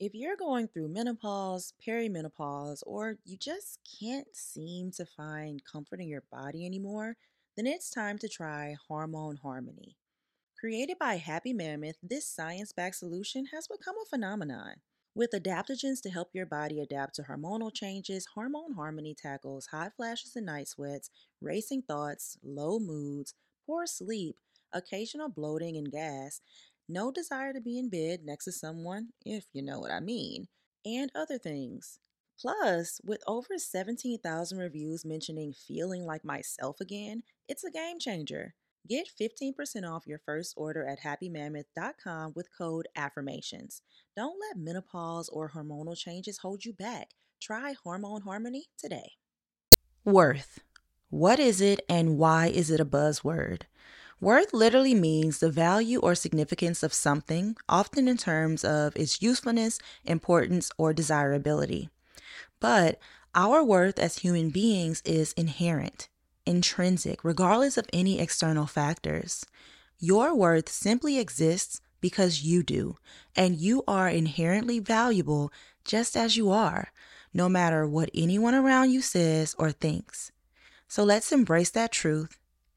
If you're going through menopause, perimenopause, or you just can't seem to find comfort in your body anymore, then it's time to try Hormone Harmony. Created by Happy Mammoth, this science backed solution has become a phenomenon. With adaptogens to help your body adapt to hormonal changes, Hormone Harmony tackles hot flashes and night sweats, racing thoughts, low moods, poor sleep, occasional bloating and gas, no desire to be in bed next to someone, if you know what I mean, and other things. Plus, with over 17,000 reviews mentioning feeling like myself again, it's a game changer. Get 15% off your first order at happymammoth.com with code AFFIRMATIONS. Don't let menopause or hormonal changes hold you back. Try Hormone Harmony today. Worth. What is it and why is it a buzzword? Worth literally means the value or significance of something, often in terms of its usefulness, importance, or desirability. But our worth as human beings is inherent, intrinsic, regardless of any external factors. Your worth simply exists because you do, and you are inherently valuable just as you are, no matter what anyone around you says or thinks. So let's embrace that truth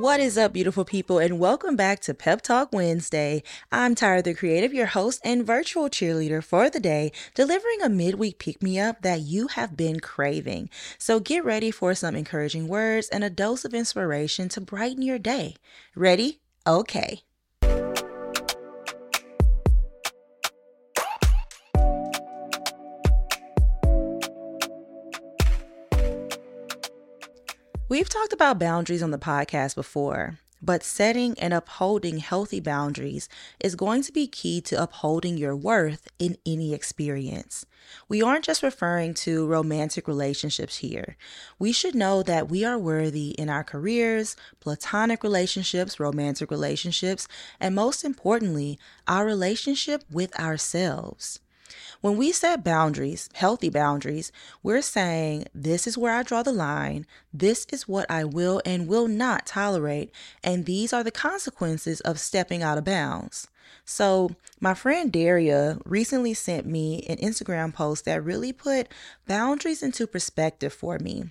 What is up, beautiful people, and welcome back to Pep Talk Wednesday. I'm Tyra the Creative, your host and virtual cheerleader for the day, delivering a midweek pick me up that you have been craving. So get ready for some encouraging words and a dose of inspiration to brighten your day. Ready? Okay. We've talked about boundaries on the podcast before, but setting and upholding healthy boundaries is going to be key to upholding your worth in any experience. We aren't just referring to romantic relationships here. We should know that we are worthy in our careers, platonic relationships, romantic relationships, and most importantly, our relationship with ourselves. When we set boundaries, healthy boundaries, we're saying, this is where I draw the line, this is what I will and will not tolerate, and these are the consequences of stepping out of bounds. So, my friend Daria recently sent me an Instagram post that really put boundaries into perspective for me.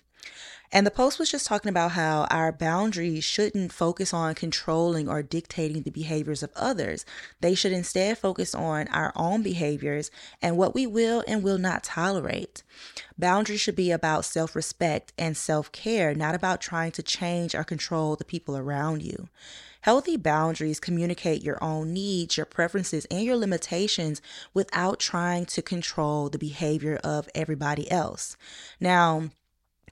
And the post was just talking about how our boundaries shouldn't focus on controlling or dictating the behaviors of others. They should instead focus on our own behaviors and what we will and will not tolerate. Boundaries should be about self respect and self care, not about trying to change or control the people around you. Healthy boundaries communicate your own needs, your preferences, and your limitations without trying to control the behavior of everybody else. Now,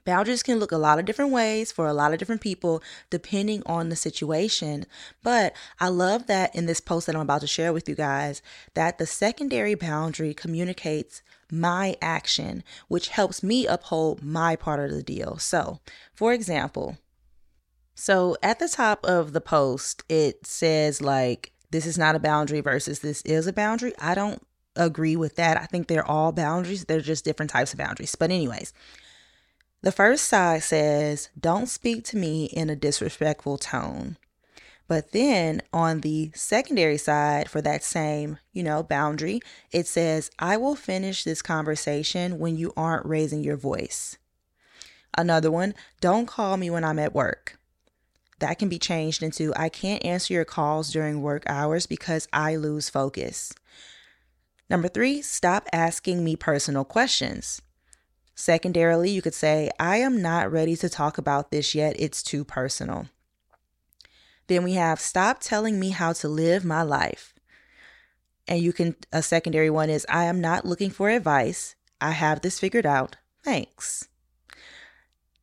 Boundaries can look a lot of different ways for a lot of different people depending on the situation. But I love that in this post that I'm about to share with you guys, that the secondary boundary communicates my action, which helps me uphold my part of the deal. So, for example, so at the top of the post, it says like, this is not a boundary versus this is a boundary. I don't agree with that. I think they're all boundaries, they're just different types of boundaries. But, anyways, the first side says, Don't speak to me in a disrespectful tone. But then on the secondary side for that same, you know, boundary, it says, I will finish this conversation when you aren't raising your voice. Another one, don't call me when I'm at work. That can be changed into, I can't answer your calls during work hours because I lose focus. Number three, stop asking me personal questions. Secondarily, you could say, I am not ready to talk about this yet. It's too personal. Then we have, stop telling me how to live my life. And you can, a secondary one is, I am not looking for advice. I have this figured out. Thanks.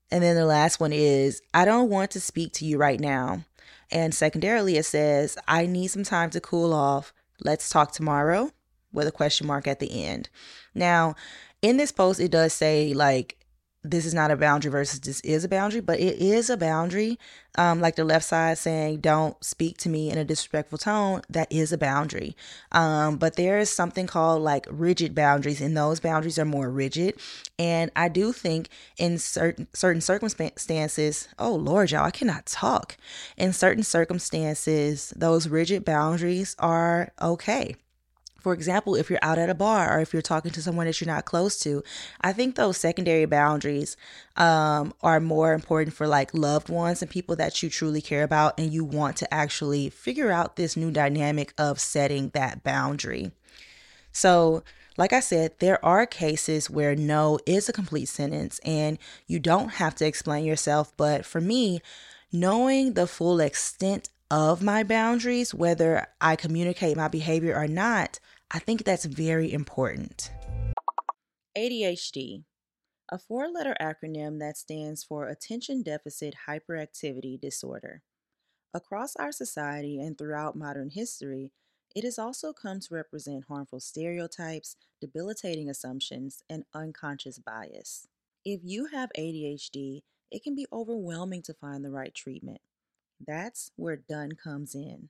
And then the last one is, I don't want to speak to you right now. And secondarily, it says, I need some time to cool off. Let's talk tomorrow with a question mark at the end. Now, in this post, it does say like this is not a boundary versus this is a boundary, but it is a boundary. Um, like the left side saying, don't speak to me in a disrespectful tone, that is a boundary. Um, but there is something called like rigid boundaries, and those boundaries are more rigid. And I do think in certain certain circumstances, oh Lord, y'all, I cannot talk. In certain circumstances, those rigid boundaries are okay. For example, if you're out at a bar or if you're talking to someone that you're not close to, I think those secondary boundaries um, are more important for like loved ones and people that you truly care about and you want to actually figure out this new dynamic of setting that boundary. So, like I said, there are cases where no is a complete sentence and you don't have to explain yourself. But for me, knowing the full extent of my boundaries, whether I communicate my behavior or not, I think that's very important. ADHD, a four letter acronym that stands for Attention Deficit Hyperactivity Disorder. Across our society and throughout modern history, it has also come to represent harmful stereotypes, debilitating assumptions, and unconscious bias. If you have ADHD, it can be overwhelming to find the right treatment. That's where Done comes in.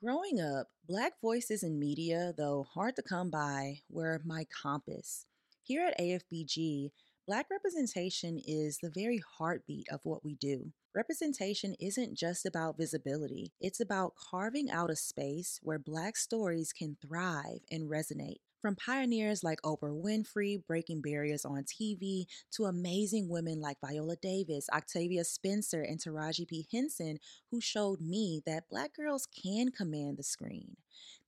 Growing up, Black voices in media, though hard to come by, were my compass. Here at AFBG, Black representation is the very heartbeat of what we do. Representation isn't just about visibility, it's about carving out a space where Black stories can thrive and resonate. From pioneers like Oprah Winfrey breaking barriers on TV to amazing women like Viola Davis, Octavia Spencer, and Taraji P. Henson, who showed me that Black girls can command the screen.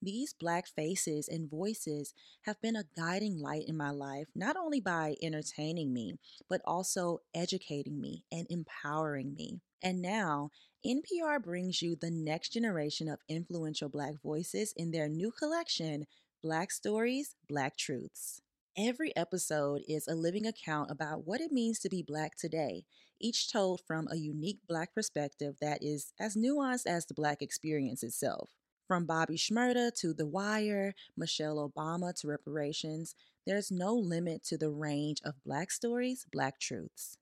These Black faces and voices have been a guiding light in my life, not only by entertaining me, but also educating me and empowering me. And now, NPR brings you the next generation of influential Black voices in their new collection, Black Stories, Black Truths. Every episode is a living account about what it means to be Black today, each told from a unique Black perspective that is as nuanced as the Black experience itself. From Bobby Shmurda to The Wire, Michelle Obama to reparations, there's no limit to the range of Black stories, Black truths.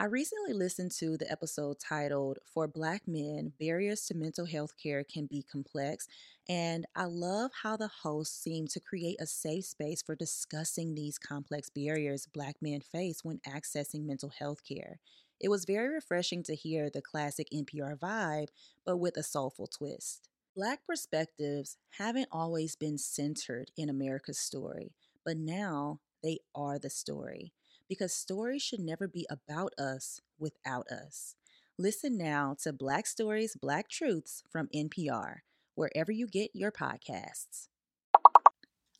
I recently listened to the episode titled For Black Men Barriers to Mental Health Care Can Be Complex, and I love how the host seemed to create a safe space for discussing these complex barriers Black men face when accessing mental health care. It was very refreshing to hear the classic NPR vibe, but with a soulful twist. Black perspectives haven't always been centered in America's story, but now they are the story because stories should never be about us without us. Listen now to Black Stories, Black Truths from NPR, wherever you get your podcasts.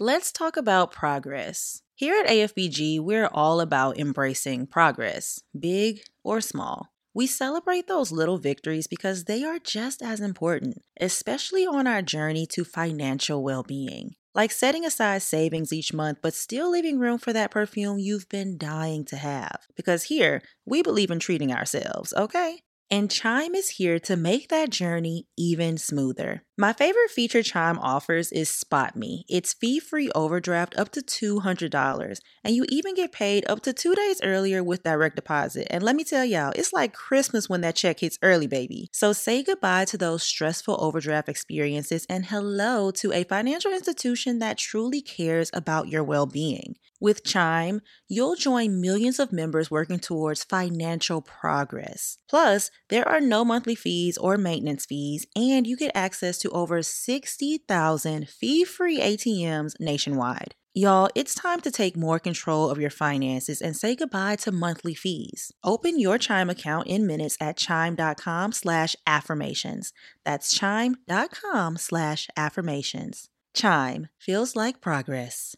Let's talk about progress. Here at AFBG, we're all about embracing progress, big or small. We celebrate those little victories because they are just as important, especially on our journey to financial well being like setting aside savings each month, but still leaving room for that perfume you've been dying to have. Because here, we believe in treating ourselves, okay? And Chime is here to make that journey even smoother. My favorite feature Chime offers is Spot Me. It's fee free overdraft up to $200, and you even get paid up to two days earlier with direct deposit. And let me tell y'all, it's like Christmas when that check hits early, baby. So say goodbye to those stressful overdraft experiences and hello to a financial institution that truly cares about your well being. With Chime, you'll join millions of members working towards financial progress. Plus, there are no monthly fees or maintenance fees, and you get access to over 60,000 fee free ATMs nationwide. Y'all, it's time to take more control of your finances and say goodbye to monthly fees. Open your Chime account in minutes at chime.com slash affirmations. That's chime.com slash affirmations. Chime feels like progress.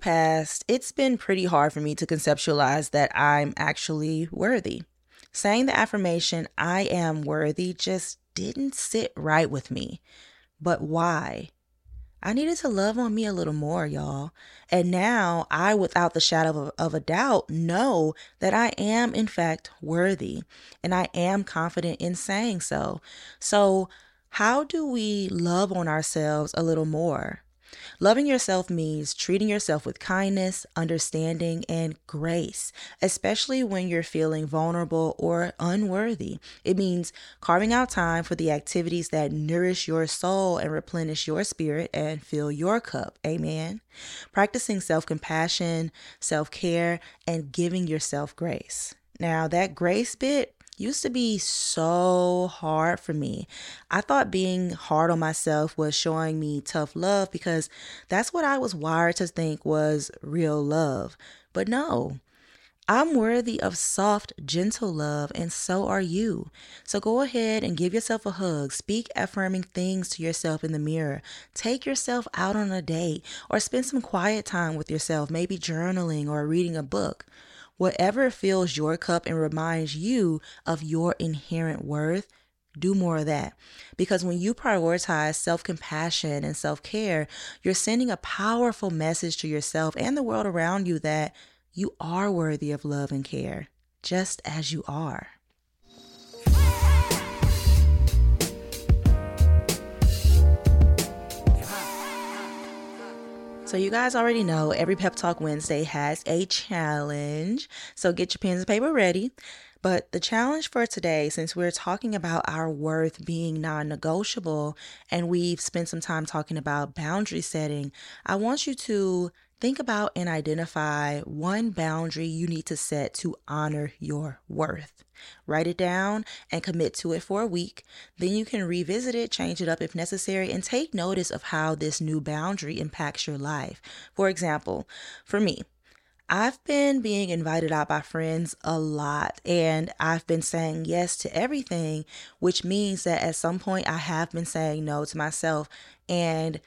Past, it's been pretty hard for me to conceptualize that I'm actually worthy. Saying the affirmation, I am worthy, just didn't sit right with me. But why? I needed to love on me a little more, y'all. And now I, without the shadow of, of, a doubt, know that I am, in fact, worthy. And I am confident in saying so. So, how do we love on ourselves a little more? Loving yourself means treating yourself with kindness, understanding, and grace, especially when you're feeling vulnerable or unworthy. It means carving out time for the activities that nourish your soul and replenish your spirit and fill your cup. Amen. Practicing self compassion, self care, and giving yourself grace. Now, that grace bit used to be so hard for me. I thought being hard on myself was showing me tough love because that's what I was wired to think was real love. But no, I'm worthy of soft, gentle love, and so are you. So go ahead and give yourself a hug. Speak affirming things to yourself in the mirror. Take yourself out on a date or spend some quiet time with yourself, maybe journaling or reading a book. Whatever fills your cup and reminds you of your inherent worth, do more of that. Because when you prioritize self compassion and self care, you're sending a powerful message to yourself and the world around you that you are worthy of love and care, just as you are. So, you guys already know every Pep Talk Wednesday has a challenge. So, get your pens and paper ready. But the challenge for today, since we're talking about our worth being non negotiable and we've spent some time talking about boundary setting, I want you to Think about and identify one boundary you need to set to honor your worth. Write it down and commit to it for a week. Then you can revisit it, change it up if necessary, and take notice of how this new boundary impacts your life. For example, for me, I've been being invited out by friends a lot and I've been saying yes to everything, which means that at some point I have been saying no to myself. And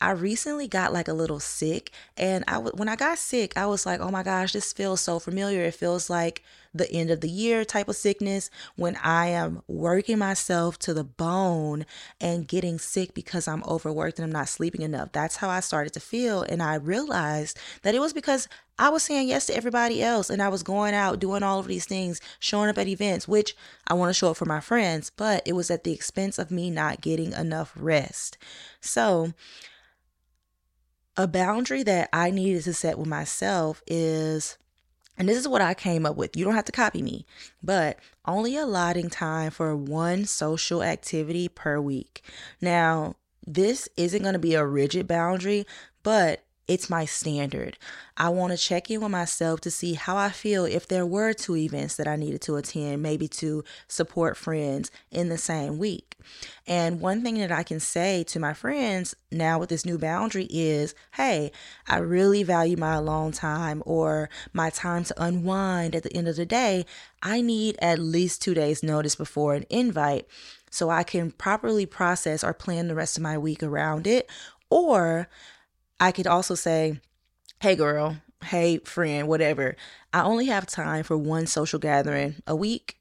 I recently got like a little sick, and I w- when I got sick, I was like, "Oh my gosh, this feels so familiar. It feels like the end of the year type of sickness when I am working myself to the bone and getting sick because I'm overworked and I'm not sleeping enough. That's how I started to feel, and I realized that it was because I was saying yes to everybody else and I was going out doing all of these things, showing up at events, which I want to show up for my friends, but it was at the expense of me not getting enough rest. So, a boundary that I needed to set with myself is, and this is what I came up with. You don't have to copy me, but only allotting time for one social activity per week. Now, this isn't going to be a rigid boundary, but it's my standard. I want to check in with myself to see how I feel if there were two events that I needed to attend, maybe to support friends in the same week. And one thing that I can say to my friends now with this new boundary is hey, I really value my alone time or my time to unwind at the end of the day. I need at least two days' notice before an invite so I can properly process or plan the rest of my week around it. Or I could also say, hey, girl, hey, friend, whatever. I only have time for one social gathering a week.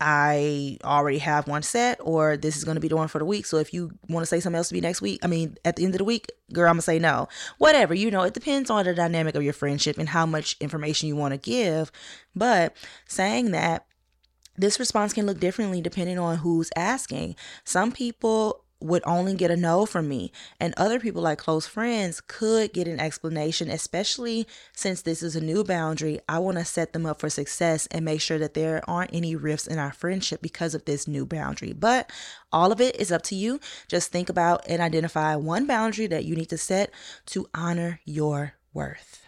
I already have one set, or this is going to be the one for the week. So if you want to say something else to be next week, I mean, at the end of the week, girl, I'm going to say no. Whatever, you know, it depends on the dynamic of your friendship and how much information you want to give. But saying that, this response can look differently depending on who's asking. Some people would only get a no from me. And other people, like close friends, could get an explanation, especially since this is a new boundary. I want to set them up for success and make sure that there aren't any rifts in our friendship because of this new boundary. But all of it is up to you. Just think about and identify one boundary that you need to set to honor your worth.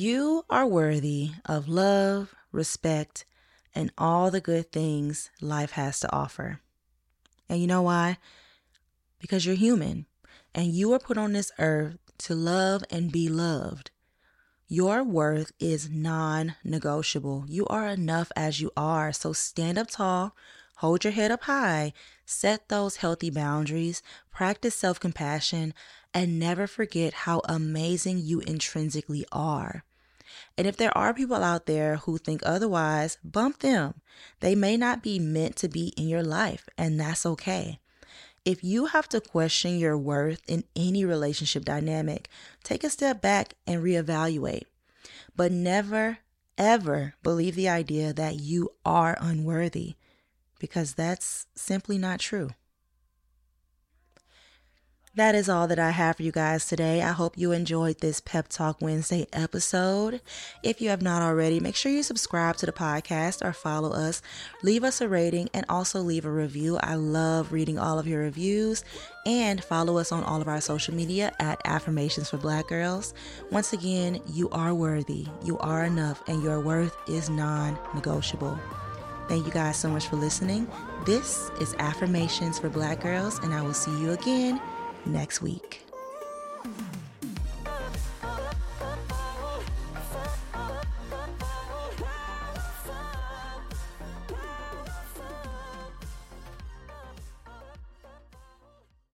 You are worthy of love, respect, and all the good things life has to offer. And you know why? Because you're human and you were put on this earth to love and be loved. Your worth is non negotiable. You are enough as you are. So stand up tall, hold your head up high, set those healthy boundaries, practice self compassion, and never forget how amazing you intrinsically are. And if there are people out there who think otherwise, bump them. They may not be meant to be in your life, and that's okay. If you have to question your worth in any relationship dynamic, take a step back and reevaluate. But never, ever believe the idea that you are unworthy because that's simply not true. That is all that I have for you guys today. I hope you enjoyed this Pep Talk Wednesday episode. If you have not already, make sure you subscribe to the podcast or follow us. Leave us a rating and also leave a review. I love reading all of your reviews and follow us on all of our social media at Affirmations for Black Girls. Once again, you are worthy, you are enough, and your worth is non negotiable. Thank you guys so much for listening. This is Affirmations for Black Girls, and I will see you again next week.